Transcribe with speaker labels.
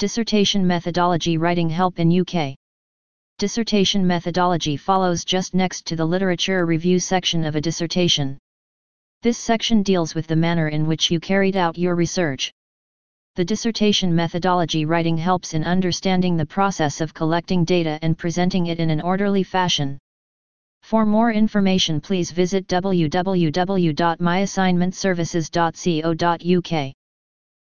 Speaker 1: Dissertation Methodology Writing Help in UK Dissertation methodology follows just next to the literature review section of a dissertation. This section deals with the manner in which you carried out your research. The dissertation methodology writing helps in understanding the process of collecting data and presenting it in an orderly fashion. For more information please visit www.myassignmentservices.co.uk.